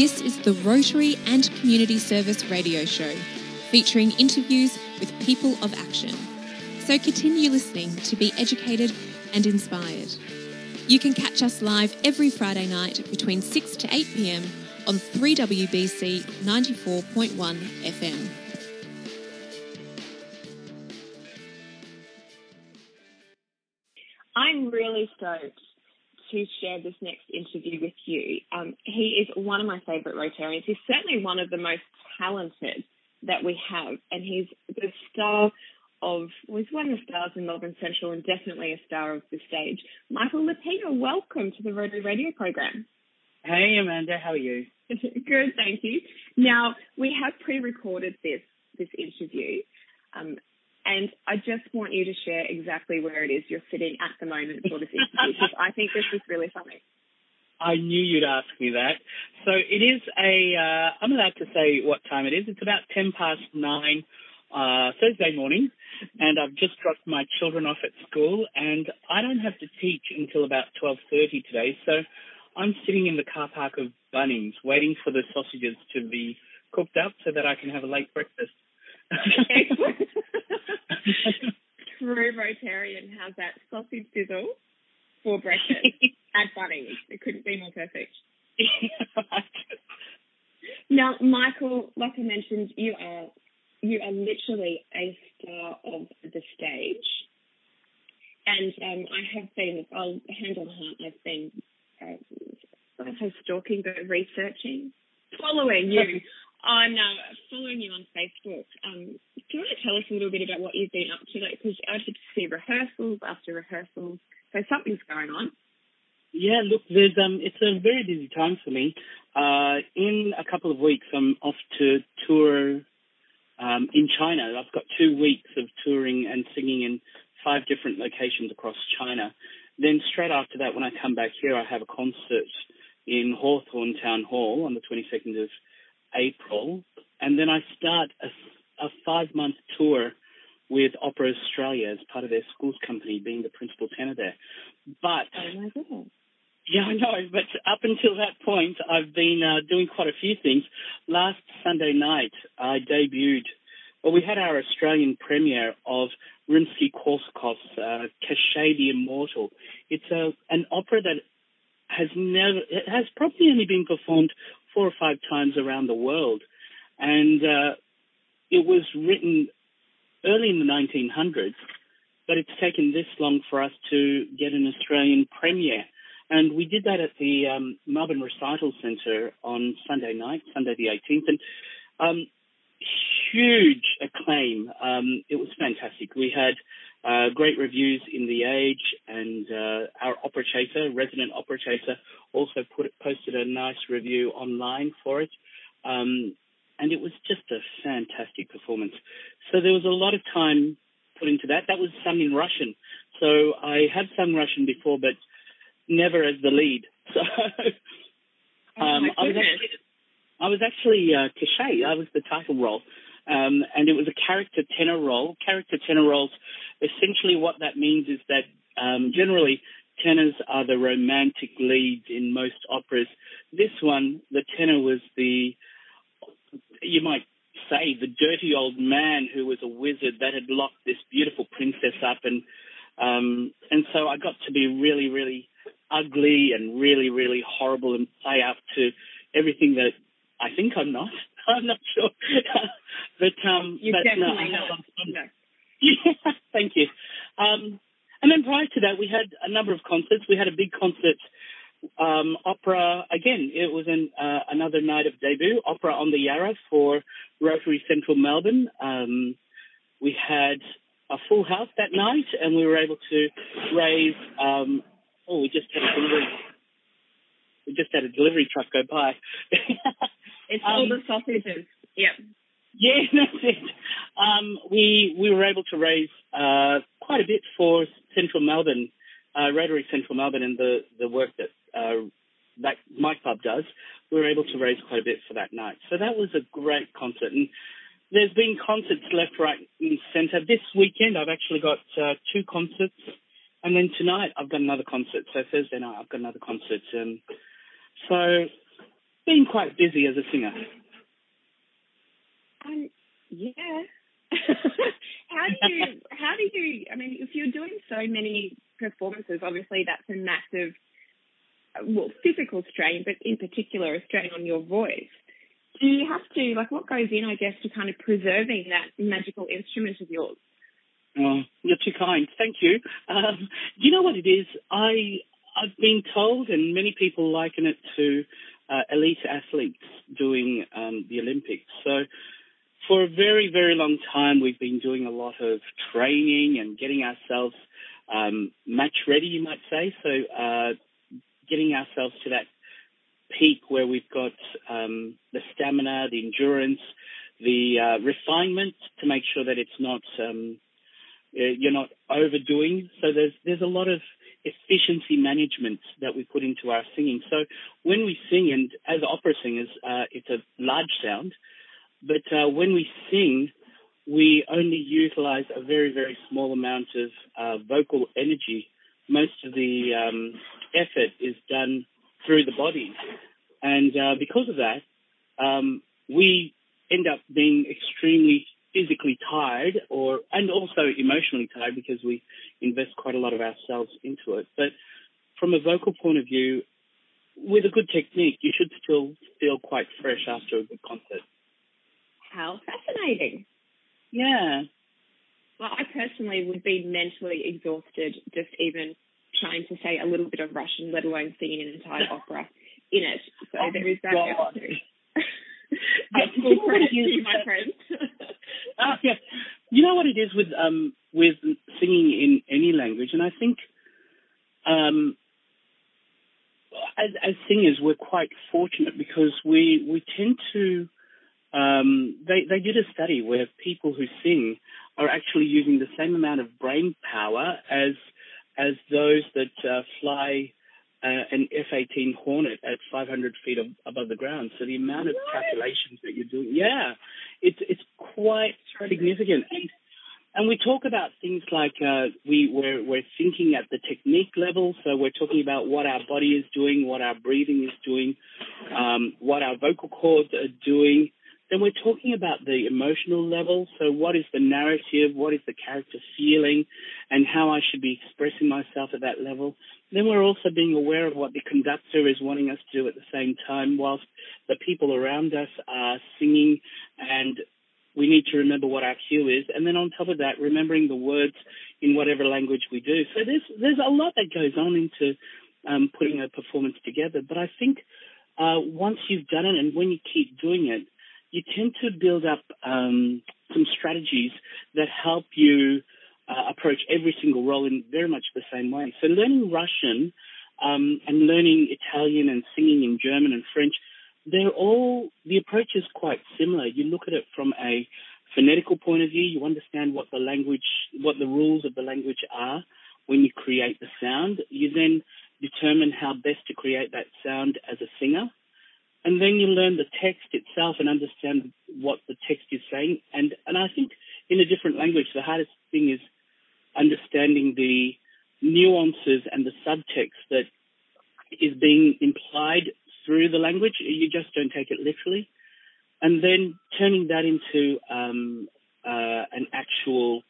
This is the Rotary and Community Service Radio Show, featuring interviews with people of action. So continue listening to be educated and inspired. You can catch us live every Friday night between 6 to 8 pm on 3WBC 94.1 FM. I'm really stoked to share this next interview with you. Um, he is one of my favourite Rotarians. He's certainly one of the most talented that we have, and he's the star of, well, he's one of the stars in Melbourne Central and definitely a star of the stage. Michael Lapina, welcome to the Rotary Radio program. Hey, Amanda, how are you? Good, thank you. Now, we have pre-recorded this this interview, um, and I just want you to share exactly where it is you're sitting at the moment for this interview, because I think this is really funny. I knew you'd ask me that. So it is a, uh, I'm allowed to say what time it is. It's about 10 past 9 uh, Thursday morning, and I've just dropped my children off at school, and I don't have to teach until about 12.30 today, so I'm sitting in the car park of Bunnings waiting for the sausages to be cooked up so that I can have a late breakfast. True Rotarian has that sausage sizzle for breakfast at Bunnings. It couldn't be more perfect. now, Michael, like I mentioned, you are you are literally a star of the stage. And um, I have been, I'll hand on heart, I've been, uh, I say stalking, but researching, following you on, uh, following you on Facebook. Um, do you want to tell us a little bit about what you've been up to? Because I to see rehearsals after rehearsals, so something's going on. Yeah, look, there's um, it's a very busy time for me. Uh, in a couple of weeks, I'm off to tour um, in China. I've got two weeks of touring and singing in five different locations across China. Then straight after that, when I come back here, I have a concert in Hawthorn Town Hall on the 22nd of April, and then I start a, a five-month tour with Opera Australia as part of their schools company, being the principal tenor there. But oh my goodness. Yeah, I know, but up until that point, I've been uh, doing quite a few things. Last Sunday night, I debuted, well, we had our Australian premiere of Rimsky-Korsakov's uh, Kashchei the Immortal. It's a, an opera that has never, it has probably only been performed four or five times around the world. And uh, it was written early in the 1900s, but it's taken this long for us to get an Australian premiere. And we did that at the um, Melbourne Recital Centre on Sunday night, Sunday the 18th. And um, huge acclaim. Um, it was fantastic. We had uh, great reviews in The Age, and uh, our opera chaser, resident opera chaser, also put posted a nice review online for it. Um, and it was just a fantastic performance. So there was a lot of time put into that. That was sung in Russian. So I had sung Russian before, but never as the lead. So um, oh I was actually, I was actually uh, Kashchei. I was the title role. Um, and it was a character tenor role. Character tenor roles, essentially what that means is that um, generally tenors are the romantic leads in most operas. This one, the tenor was the, you might say, the dirty old man who was a wizard that had locked this beautiful princess up, and um, and so I got to be really, really ugly and really, really horrible and play up to everything that I think I'm not. I'm not sure. but um you but no, know. Yeah, thank you. Um and then prior to that we had a number of concerts. We had a big concert um, opera again. It was an, uh, another night of debut opera on the Yarra for Rotary Central Melbourne. Um, we had a full house that night, and we were able to raise um, oh, we just had a delivery. We just had a delivery truck go by. it's all the sausages. Yep. Yeah, that's it. Um, we we were able to raise uh, quite a bit for Central Melbourne, uh, Rotary Central Melbourne, and the the work that uh, that my club does. We were able to raise quite a bit for that night. So that was a great concert. And there's been concerts left, right, and centre. This weekend, I've actually got uh, two concerts and then tonight I've got another concert. So Thursday night I've got another concert. Um, so been quite busy as a singer. Um, yeah. how do you? How do you? I mean, if you're doing so many performances, obviously that's a massive, well, physical strain, but in particular a strain on your voice. Do you have to like what goes in, I guess, to kind of preserving that magical instrument of yours? Oh, you're too kind. Thank you. Um, you know what it is? I I've been told, and many people liken it to uh, elite athletes doing um, the Olympics. So for a very, very long time, we've been doing a lot of training and getting ourselves um, match ready, you might say. So uh, getting ourselves to that peak where we've got um, the stamina, the endurance, the uh, refinement to make sure that it's not um, you're not overdoing. So there's there's a lot of efficiency management that we put into our singing. So when we sing, and as opera singers, uh, it's a large sound, but uh, when we sing, we only utilize a very, very small amount of uh, vocal energy. Most of the um, effort is done through the body. And uh, because of that, um, we end up being extremely physically tired or and also emotionally tired because we invest quite a lot of ourselves into it. But from a vocal point of view, with a good technique, you should still feel quite fresh after a good concert. How fascinating. Yeah. Well, I personally would be mentally exhausted just even trying to say a little bit of Russian, let alone singing an entire opera in it. So oh, there is that. That's cool for you, my friend. uh, yeah. You know what it is with um with singing in any language, and I think um as, as singers we're quite fortunate because we we tend to um, they they did a study where people who sing are actually using the same amount of brain power as as those that uh, fly uh, an F-18 Hornet at 500 feet ab- above the ground. So the amount of calculations that you're doing, yeah, it's it's quite significant. And, and we talk about things like uh, we we're, we're thinking at the technique level. So we're talking about what our body is doing, what our breathing is doing, um, what our vocal cords are doing. Then we're talking about the emotional level. So what is the narrative? What is the character feeling and how I should be expressing myself at that level? Then we're also being aware of what the conductor is wanting us to do at the same time whilst the people around us are singing and we need to remember what our cue is. And then on top of that, remembering the words in whatever language we do. So there's, there's a lot that goes on into um, putting a performance together. But I think uh, once you've done it and when you keep doing it, you tend to build up um, some strategies that help you uh, approach every single role in very much the same way. So learning Russian um, and learning Italian and singing in German and French, they're all the approach is quite similar. You look at it from a phonetical point of view. You understand what the language, what the rules of the language are when you create the sound. You then determine how best to create that sound as a singer. And then you learn the text itself and understand what the text is saying. And, and I think in a different language, the hardest thing is understanding the nuances and the subtext that is being implied through the language. You just don't take it literally. And then turning that into um, uh, an actual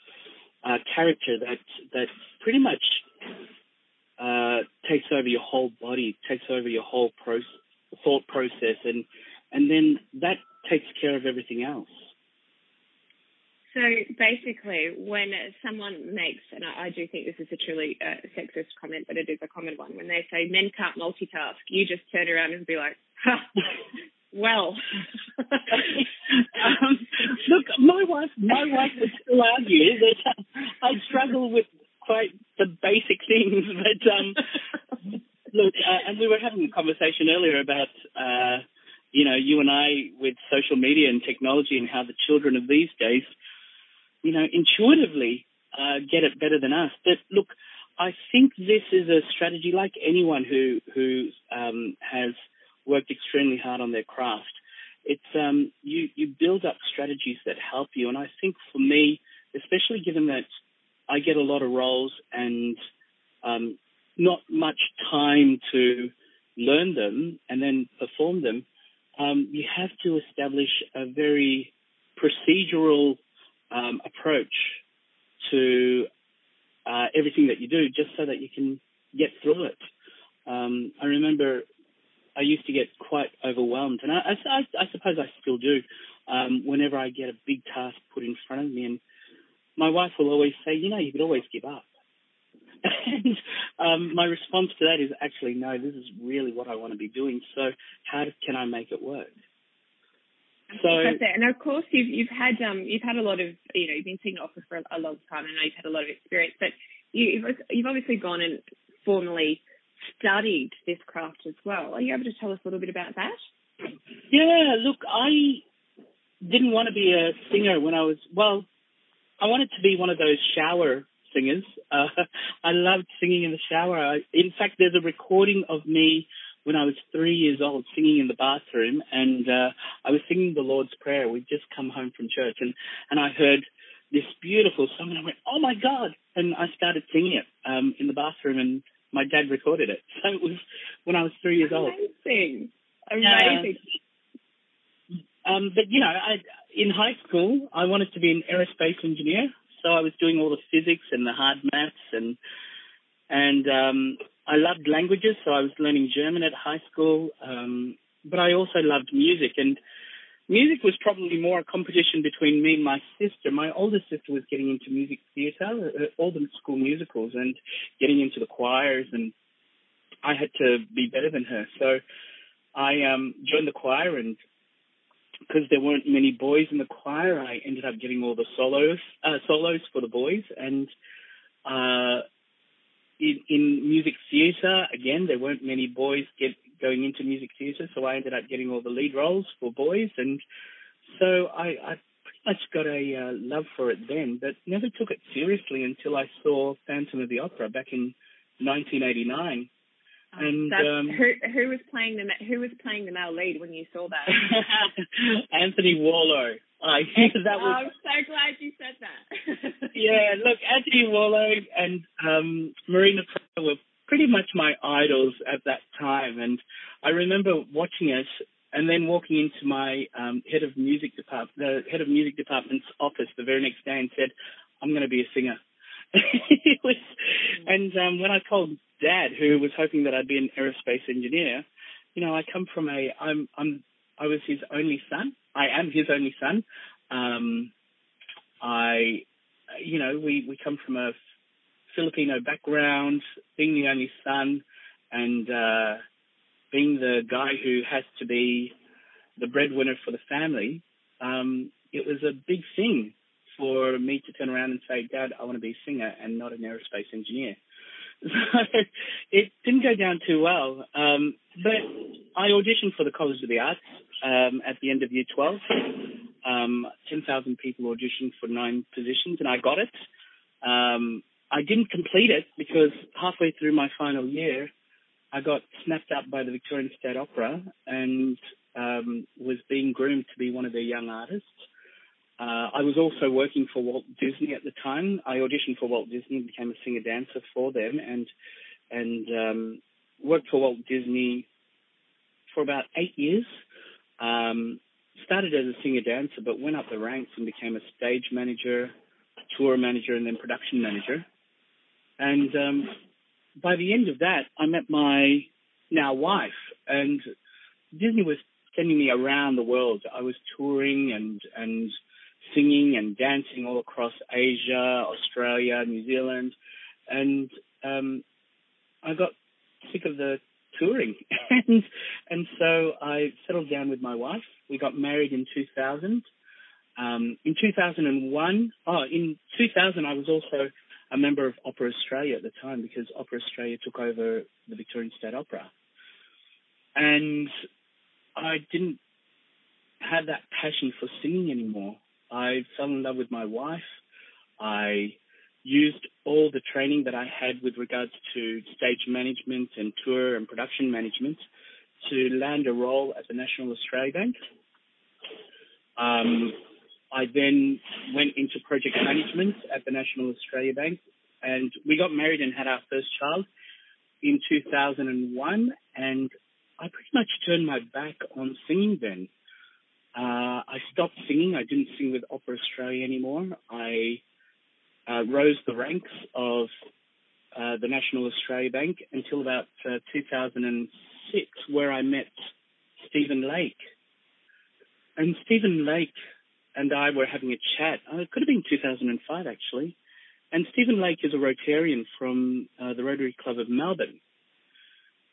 uh, character that that pretty much uh, takes over your whole body, takes over your whole process thought process, and and then that takes care of everything else. So basically, when someone makes, and I, I do think this is a truly uh, sexist comment, but it is a common one, when they say men can't multitask, you just turn around and be like, well. um, look, my wife, my wife would still argue that I struggle with quite the basic things, but um, Look, uh, and we were having a conversation earlier about, uh, you know, you and I with social media and technology and how the children of these days, you know, intuitively uh, get it better than us. But look, I think this is a strategy like anyone who who um, has worked extremely hard on their craft. It's um, you you build up strategies that help you, and I think for me, especially given that I get a lot of roles and um, not much time to learn them and then perform them. um, you have to establish a very procedural um, approach to uh, everything that you do, just so that you can get through it. Um, I remember I used to get quite overwhelmed, and I, I, I suppose I still do um, whenever I get a big task put in front of me. And my wife will always say, "You know, you could always give up." And um, my response to that is actually, no, this is really what I want to be doing. So how can I make it work? So, and of course, you've you've had um you've had a lot of you know you've been singing opera for a long time, and I know you've had a lot of experience, but you, you've you've obviously gone and formally studied this craft as well. Are you able to tell us a little bit about that? Yeah, look, I didn't want to be a singer when I was well. I wanted to be one of those shower singers. Uh, I loved singing in the shower. I, in fact, there's a recording of me when I was three years old singing in the bathroom, and uh, I was singing the Lord's Prayer. We'd just come home from church, and and I heard this beautiful song, and I went, "Oh my God!" And I started singing it um, in the bathroom, and my dad recorded it. So it was when I was three years Amazing. old. Amazing, amazing. Uh, um, but you know, I, in high school, I wanted to be an aerospace engineer. So I was doing all the physics and the hard maths and and um, I loved languages, so I was learning German at high school. Um, but I also loved music, and music was probably more a competition between me and my sister. My older sister was getting into music theatre, uh, all the school musicals, and getting into the choirs, and I had to be better than her. So I um, joined the choir, and because there weren't many boys in the choir, I ended up getting all the solos, uh, solos for the boys, and uh, in, in music theatre, again, there weren't many boys get going into music theatre, so I ended up getting all the lead roles for boys, and so I, I pretty much got a uh, love for it then, but never took it seriously until I saw Phantom of the Opera back in 1989. And um, who who was playing the who was playing the male lead when you saw that? Anthony Warlow. I that was. I'm so glad you said that. yeah, look, Anthony Warlow and um, Marina Prior were pretty much my idols at that time, and I remember watching it and then walking into my um, head of music department, the head of music department's office the very next day, and said, "I'm going to be a singer." was, and um, when I told Dad, who was hoping that I'd be an aerospace engineer, you know, I come from a, I'm, I'm, I was his only son, I am his only son. Um, I, you know, we, we come from a Filipino background, being the only son, and uh, being the guy who has to be the breadwinner for the family. Um, it was a big thing for me to turn around and say, Dad, I want to be a singer and not an aerospace engineer. So it didn't go down too well. Um, but I auditioned for the College of the Arts um, at the end of year 12. Um, 10,000 people auditioned for nine positions, and I got it. Um, I didn't complete it because halfway through my final year, I got snapped up by the Victorian State Opera and um, was being groomed to be one of their young artists. Uh, I was also working for Walt Disney at the time. I auditioned for Walt Disney became a singer dancer for them, and and um, worked for Walt Disney for about eight years. Um, started as a singer dancer, but went up the ranks and became a stage manager, tour manager, and then production manager. And um, by the end of that, I met my now wife, and Disney was sending me around the world. I was touring and and singing and dancing all across Asia, Australia, New Zealand, and um, I got sick of the touring, and and so I settled down with my wife. We got married in 2000. Um, in 2001, oh, in 2000, I was also a member of Opera Australia at the time because Opera Australia took over the Victorian State Opera, and I didn't have that passion for singing anymore. I fell in love with my wife. I used all the training that I had with regards to stage management and tour and production management to land a role at the National Australia Bank. Um, I then went into project management at the National Australia Bank and we got married and had our first child in 2001 and I pretty much turned my back on singing then. Uh, I stopped singing. I didn't sing with Opera Australia anymore. I uh, rose the ranks of uh, the National Australia Bank until about uh, 2006, where I met Stephen Lake. And Stephen Lake and I were having a chat. Uh, it could have been 2005, actually. And Stephen Lake is a Rotarian from uh, the Rotary Club of Melbourne.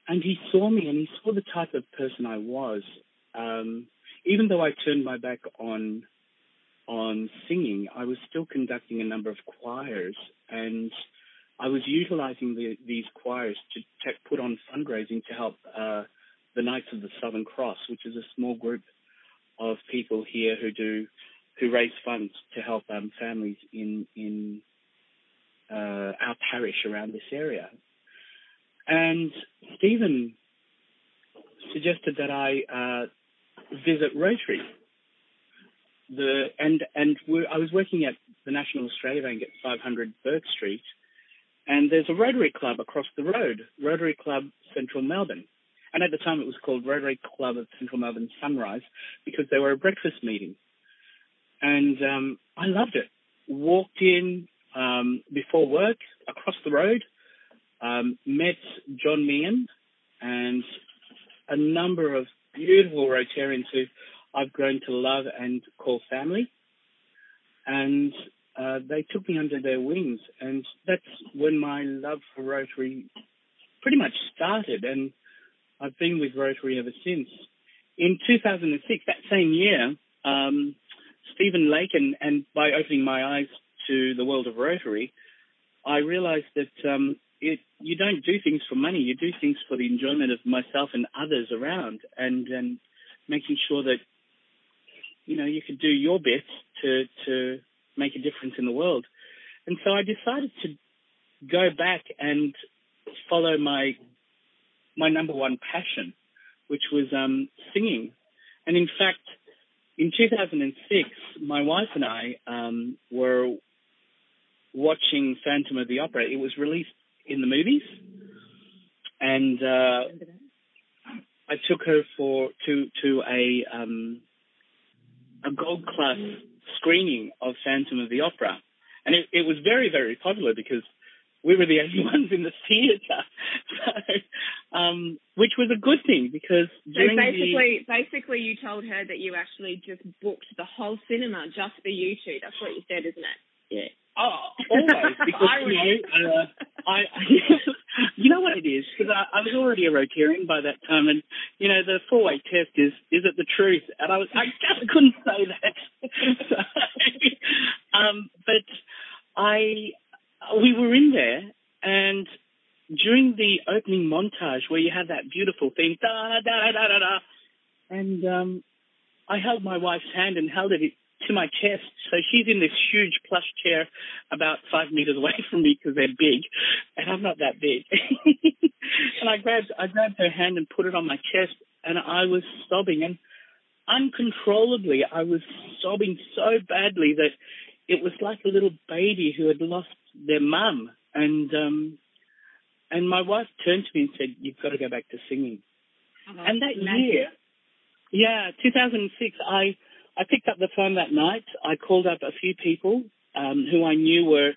And he saw me and he saw the type of person I was. Um, even though I turned my back on on singing, I was still conducting a number of choirs and I was utilizing the, these choirs to put on fundraising to help uh, the Knights of the Southern Cross, which is a small group of people here who do who raise funds to help um, families in in uh, our parish around this area. And Stephen suggested that I uh, visit Rotary. The and and I was working at the National Australia Bank at 500 Bourke Street, and there's a Rotary Club across the road, Rotary Club Central Melbourne. And at the time it was called Rotary Club of Central Melbourne Sunrise because they were a breakfast meeting. And um, I loved it. Walked in um, before work across the road, um, met John Meehan and a number of beautiful Rotarians who I've grown to love and call family. And uh, they took me under their wings, and that's when my love for Rotary pretty much started. And I've been with Rotary ever since. In 2006, that same year, um, Stephen Lake, and, and by opening my eyes to the world of Rotary, I realized that um, it, you don't do things for money. You do things for the enjoyment of myself and others around, and and making sure that you know you could do your bit to to make a difference in the world. And so I decided to go back and follow my my number one passion, which was um, singing. And in fact, in 2006, my wife and I um, were watching Phantom of the Opera. It was released in the movies, and uh, I took her for to to a um, a gold class screening of Phantom of the Opera, and it, it was very very popular because we were the only ones in the theatre, so, um, which was a good thing because so basically, the, basically, you told her that you actually just booked the whole cinema just for you two. That's what you said, isn't it? Yeah. Oh, always because you know, uh, I, you know what it is because I, I was already a Rotarian by that time, and you know the four way test is is it the truth, and I was I just couldn't say that. so, um, but I we were in there, and during the opening montage where you have that beautiful thing, da da da da da, and um, I held my wife's hand and held it to my chest. So she's in this huge plush chair about five meters away from me because they're big, and I'm not that big. and I grabbed I grabbed her hand and put it on my chest, and I was sobbing and uncontrollably. I was sobbing so badly that it was like a little baby who had lost their mum. And um, and my wife turned to me and said, "You've got to go back to singing." Oh, and that year, yeah, 2006, I I picked up the phone that night. I called up a few people um, who I knew were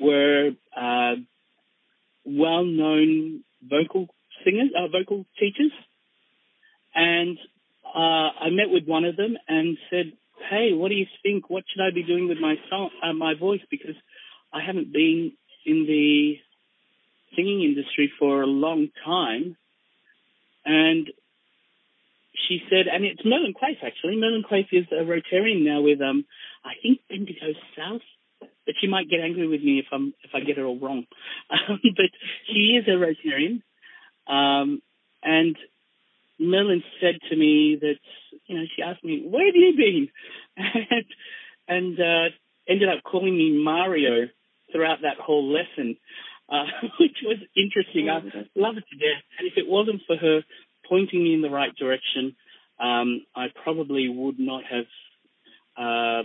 were uh, well-known vocal singers, uh, vocal teachers, and uh, I met with one of them and said, "Hey, what do you think? What should I be doing with my song, uh, my voice? Because I haven't been in the singing industry for a long time." And she said, and it's Merlyn Quaife actually. Merlyn Quaife is a Rotarian now with, um, I think Bendigo South, but she might get angry with me if I'm if I get it all wrong. Um, but she is a Rotarian, um, and Merlyn said to me that you know she asked me where have you been, and, and uh, ended up calling me Mario throughout that whole lesson. Uh, which was interesting. I love it to death. And if it wasn't for her pointing me in the right direction, um, I probably would not have uh,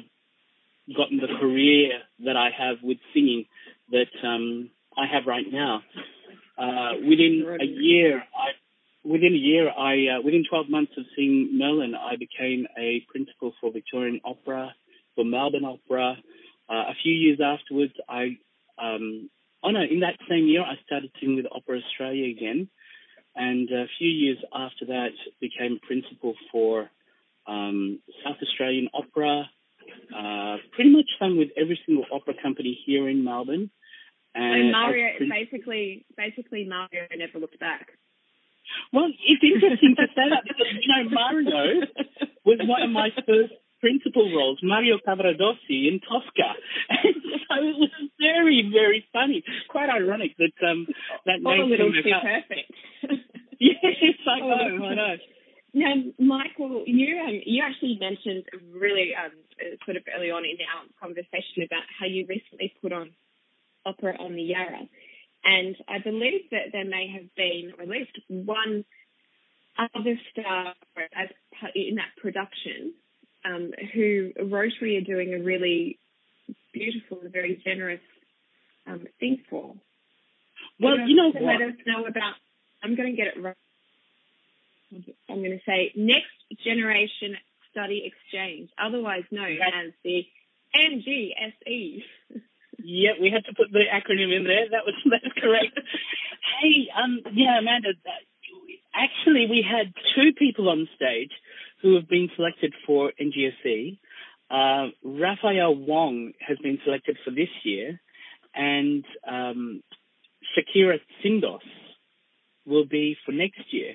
gotten the career that I have with singing that um, I have right now. Uh, within a year, I within a year, I uh, within 12 months of seeing Merlyn, I became a principal for Victorian Opera, for Melbourne Opera. Uh, a few years afterwards, I um, oh no, in that same year, I started singing with Opera Australia again, and a few years after that, became principal for um, South Australian Opera. Uh, pretty much sung with every single opera company here in Melbourne. And Mario, basically, basically Mario never looked back. Well, it's interesting to say that because, you know, Mario was one of my first principal roles, Mario Cavaradossi in Tosca. And so it was very, very funny. Quite ironic that um that All name little too perfect. yes, I know, I know. Now, Michael, you um, you actually mentioned really um, sort of early on in our conversation about how you recently put on opera on the Yarra. And I believe that there may have been or at least one other star as in that production um, who Rotary are doing a really beautiful and very generous um, thing for. Well, you know what? Let us know about. I'm going to get it right. I'm going to say next generation study exchange, otherwise known as the NGSE. Yeah, we had to put the acronym in there. That was that's correct. hey, um, yeah, Amanda. Actually, we had two people on stage who have been selected for NGSE. Uh, Raphael Wong has been selected for this year, and um, Shakira Tsindos will be for next year.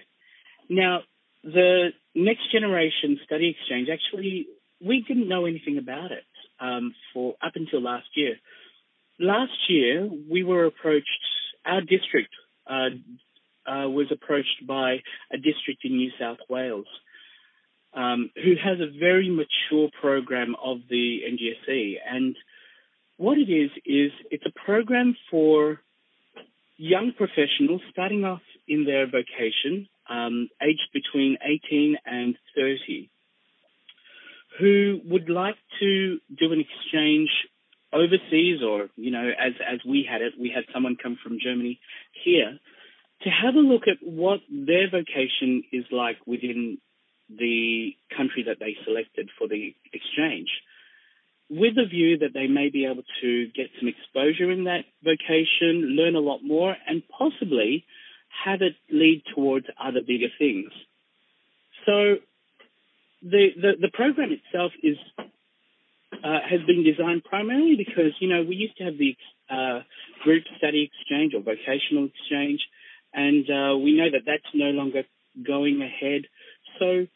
Now, the next generation study exchange actually we didn't know anything about it um, for up until last year. Last year, we were approached, our district uh, uh, was approached by a district in New South Wales um, who has a very mature program of the NGSE. And what it is, is it's a program for young professionals starting off in their vocation, um, aged between 18 and 30, who would like to do an exchange overseas or, you know, as, as we had it, we had someone come from Germany here to have a look at what their vocation is like within the country that they selected for the exchange with the view that they may be able to get some exposure in that vocation, learn a lot more, and possibly have it lead towards other bigger things. So the the, the program itself is uh, has been designed primarily because you know we used to have the uh, group study exchange or vocational exchange, and uh, we know that that's no longer going ahead. So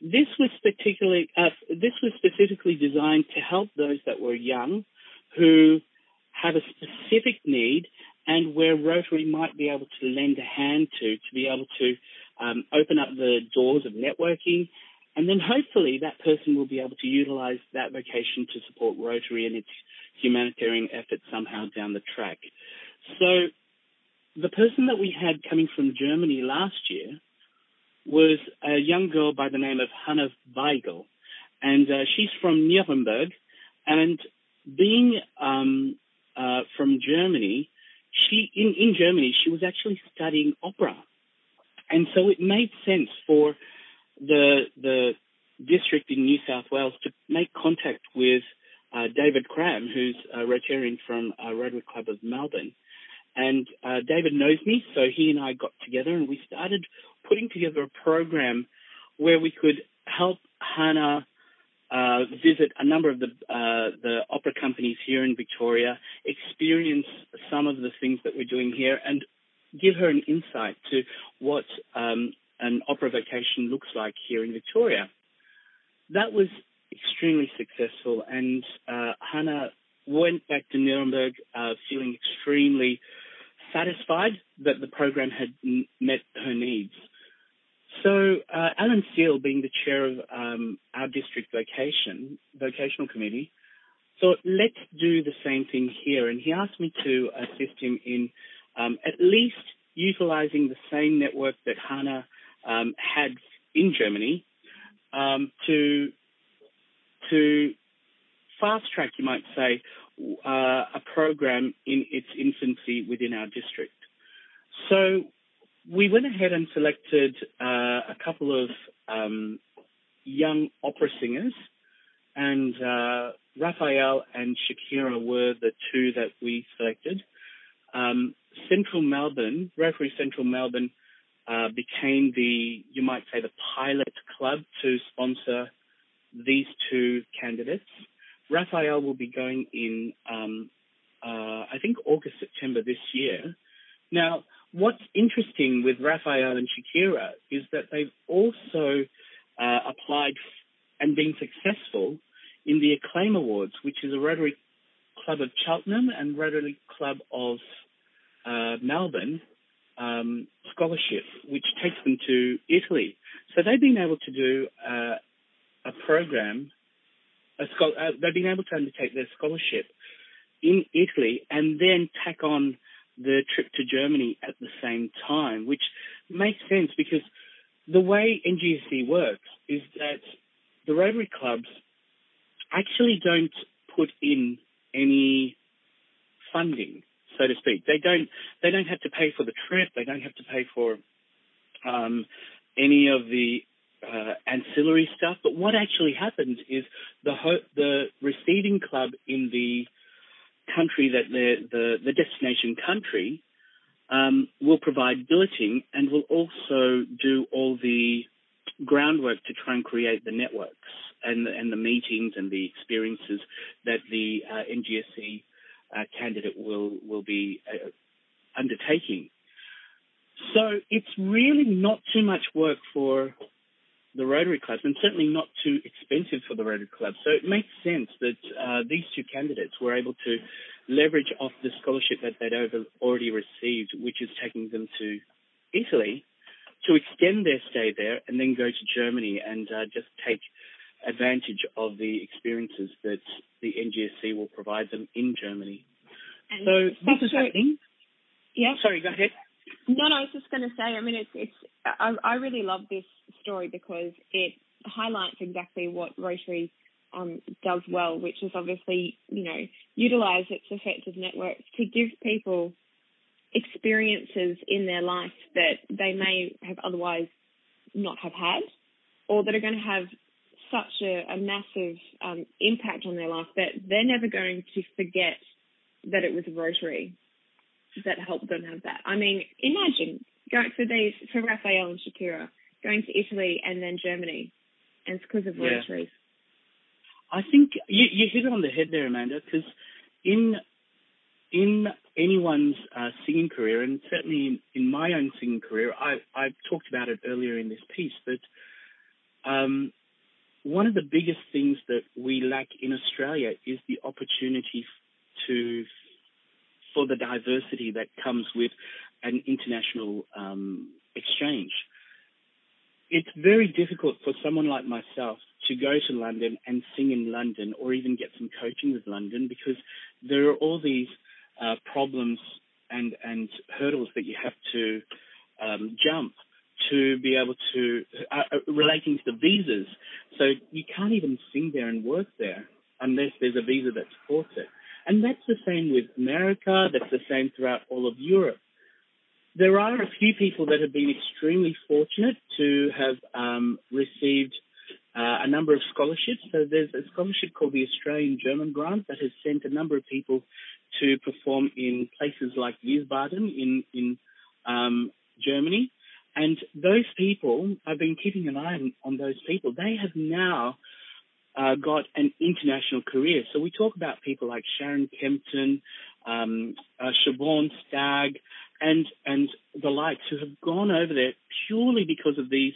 this was particularly uh, this was specifically designed to help those that were young, who have a specific need, and where Rotary might be able to lend a hand to to be able to um, open up the doors of networking, and then hopefully that person will be able to utilize that vocation to support Rotary and its humanitarian efforts somehow down the track. So the person that we had coming from Germany last year was a young girl by the name of Hannah Weigel, and uh, she's from Nuremberg. And being um, uh, from Germany, she in, in Germany she was actually studying opera, and so it made sense for the the district in New South Wales to make contact with uh, David Cram, who's a Rotarian from uh, Rotary Club of Melbourne. And uh, David knows me, so he and I got together and we started putting together a program where we could help Hannah uh, visit a number of the uh, the opera companies here in Victoria, experience some of the things that we're doing here, and give her an insight to what um, an opera vacation looks like here in Victoria. That was extremely successful, and uh, Hannah went back to Nuremberg uh, feeling extremely satisfied that the program had met her needs. So uh, Alan Steele, being the chair of um, our district vocation vocational committee, thought let's do the same thing here, and he asked me to assist him in um, at least utilizing the same network that Hannah um, had in Germany um, to to fast track, you might say, uh, a program in its infancy within our district. So we went ahead and selected uh, a couple of um, young opera singers, and uh, Raphael and Shakira were the two that we selected. Um, Central Melbourne, Rotary Central Melbourne, uh, became the, you might say, the pilot club to sponsor these two candidates. Raphael will be going in, um, uh, I think, August, September this year. Now, what's interesting with Raphael and Shakira is that they've also uh, applied and been successful in the Acclaim Awards, which is a Rotary Club of Cheltenham and Rotary Club of uh, Melbourne um, scholarship, which takes them to Italy. So they've been able to do uh, a program. A schol- uh, they've been able to undertake their scholarship in Italy and then tack on the trip to Germany at the same time, which makes sense because the way NGSE works is that the Rotary clubs actually don't put in any funding, so to speak. They don't they don't have to pay for the trip. They don't have to pay for um, any of the uh, ancillary stuff. But what actually happens is the ho- the receiving club in the country that the the, the destination country um, will provide billeting and will also do all the groundwork to try and create the networks and the, and the meetings and the experiences that the uh, NGSE uh, candidate will will be uh, undertaking. So it's really not too much work for the Rotary clubs, and certainly not too expensive for the Rotary clubs. So it makes sense that uh, these two candidates were able to leverage off the scholarship that they'd over, already received, which is taking them to Italy, to extend their stay there and then go to Germany and uh, just take advantage of the experiences that the NGSE will provide them in Germany. And so this is happening. Yeah. Sorry, go ahead. No, no, I was just going to say. I mean, it's it's. I, I really love this story because it highlights exactly what Rotary um, does well, which is obviously you know utilize its effective networks to give people experiences in their life that they may have otherwise not have had, or that are going to have such a, a massive um, impact on their life that they're never going to forget that it was Rotary that helped them have that. I mean, imagine going for these for Raphael and Shakira going to Italy and then Germany, and it's because of yeah. Rotary. I think you, you hit it on the head there, Amanda, because in in anyone's uh, singing career, and certainly in, in, my own singing career, I, I talked about it earlier in this piece, but um, one of the biggest things that we lack in Australia is the opportunity to for the diversity that comes with an international um, exchange. It's very difficult for someone like myself to go to London and sing in London or even get some coaching with London because there are all these uh, problems and, and hurdles that you have to um, jump to be able to, uh, uh, relating to the visas. So you can't even sing there and work there unless there's a visa that supports it. And that's the same with America, that's the same throughout all of Europe. There are a few people that have been extremely fortunate to have um, received uh, a number of scholarships. So there's a scholarship called the Australian German Grant that has sent a number of people to perform in places like Wiesbaden in in um, Germany. And those people, I've been keeping an eye on, on those people. They have now uh, got an international career. So we talk about people like Sharon Kempton, um, uh, Siobhan Stagg, and and the likes who have gone over there purely because of these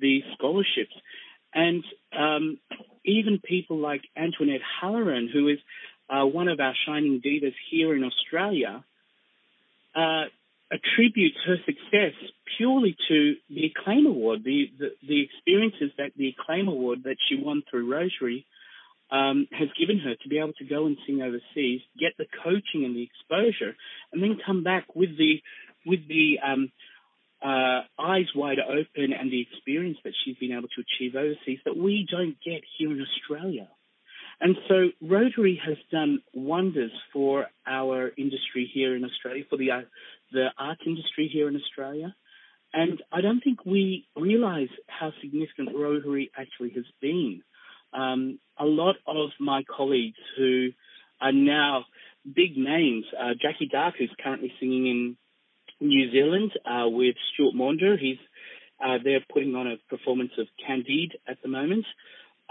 these scholarships. And um, even people like Antoinette Halloran, who is uh, one of our shining divas here in Australia, uh, attributes her success purely to the Acclaim Award, the, the, the, experiences that the Acclaim Award that she won through Rotary um, has given her to be able to go and sing overseas, get the coaching and the exposure, and then come back with the with the um, uh, eyes wide open and the experience that she's been able to achieve overseas that we don't get here in Australia. And so Rotary has done wonders for our industry here in Australia, for the uh, the art industry here in Australia. And I don't think we realize how significant Rotary actually has been. Um, a lot of my colleagues who are now big names, uh, Jackie Dark, who's currently singing in New Zealand uh, with Stuart Maunder. He's uh, they're putting on a performance of Candide at the moment.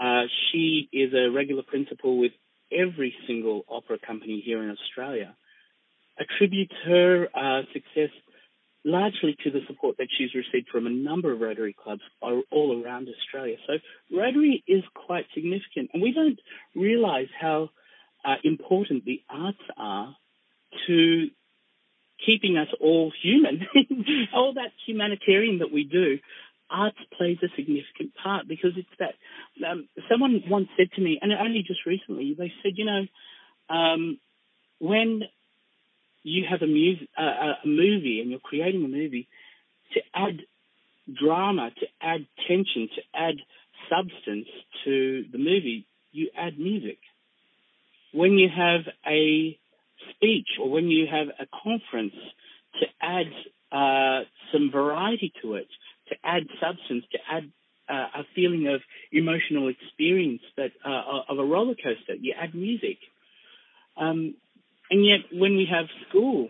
Uh, she is a regular principal with every single opera company here in Australia. Attributes her uh, success largely to the support that she's received from a number of Rotary clubs all around Australia. So Rotary is quite significant, and we don't realise how uh, important the arts are to keeping us all human. all that humanitarian that we do, arts plays a significant part because it's that. Um, someone once said to me, and only just recently, they said, you know, um, when you have a, a movie and you're creating a movie, to add drama, to add tension, to add substance to the movie, you add music. When you have a speech or when you have a conference, to add uh, some variety to it, to add substance, to add uh, a feeling of emotional experience that uh, of a roller coaster, you add music. Um, and yet, when we have school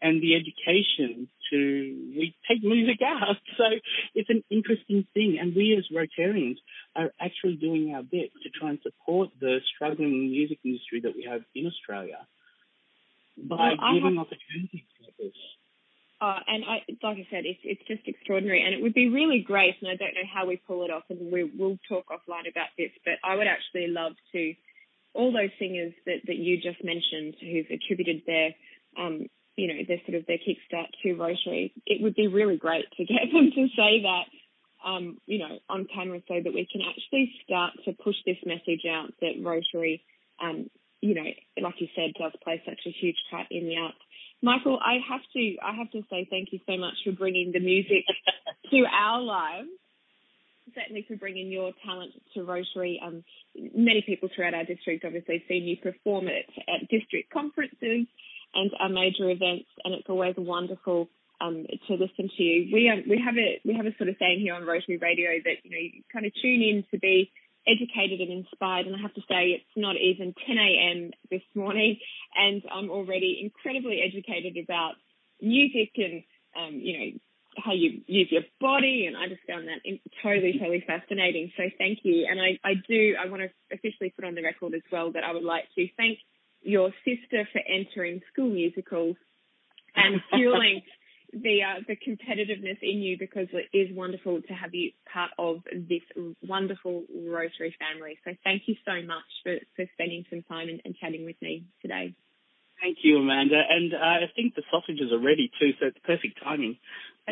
and the education to, we take music out. So it's an interesting thing. And we as Rotarians are actually doing our bit to try and support the struggling music industry that we have in Australia by well, giving have, opportunities like this. Uh, and I, like I said, it's it's just extraordinary, and it would be really great. And I don't know how we pull it off, and we will talk offline about this. But I would actually love to all those singers that, that you just mentioned who've attributed their, um, you know, their sort of their kickstart to Rotary, it would be really great to get them to say that, um, you know, on camera so that we can actually start to push this message out that Rotary, um, you know, like you said, does play such a huge part in the arts. Michael, I have to, I have to say thank you so much for bringing the music to our lives certainly for bringing your talent to Rotary. Um, many people throughout our district obviously have seen you perform at, at district conferences and our major events, and it's always wonderful um, to listen to you. We um, we have a we have a sort of saying here on Rotary Radio that you know you kind of tune in to be educated and inspired. And I have to say, it's not even 10 a.m. this morning, and I'm already incredibly educated about music and um, you know how you use your body, and I just found that totally, totally fascinating. So thank you. And I, I do, I want to officially put on the record as well that I would like to thank your sister for entering school musicals and fueling the uh, the competitiveness in you because it is wonderful to have you part of this wonderful Rotary family. So thank you so much for, for spending some time and, and chatting with me today. Thank you, Amanda. And uh, I think the sausages are ready too, so it's perfect timing.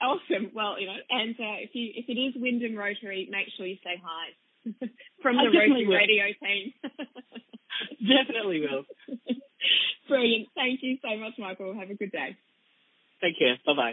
awesome. Well, you know, and uh, if you if it is Wyndham Rotary, make sure you say hi from the Rotary will. Radio team. definitely will. Brilliant. Thank you so much, Michael. Have a good day. Take care. Bye bye.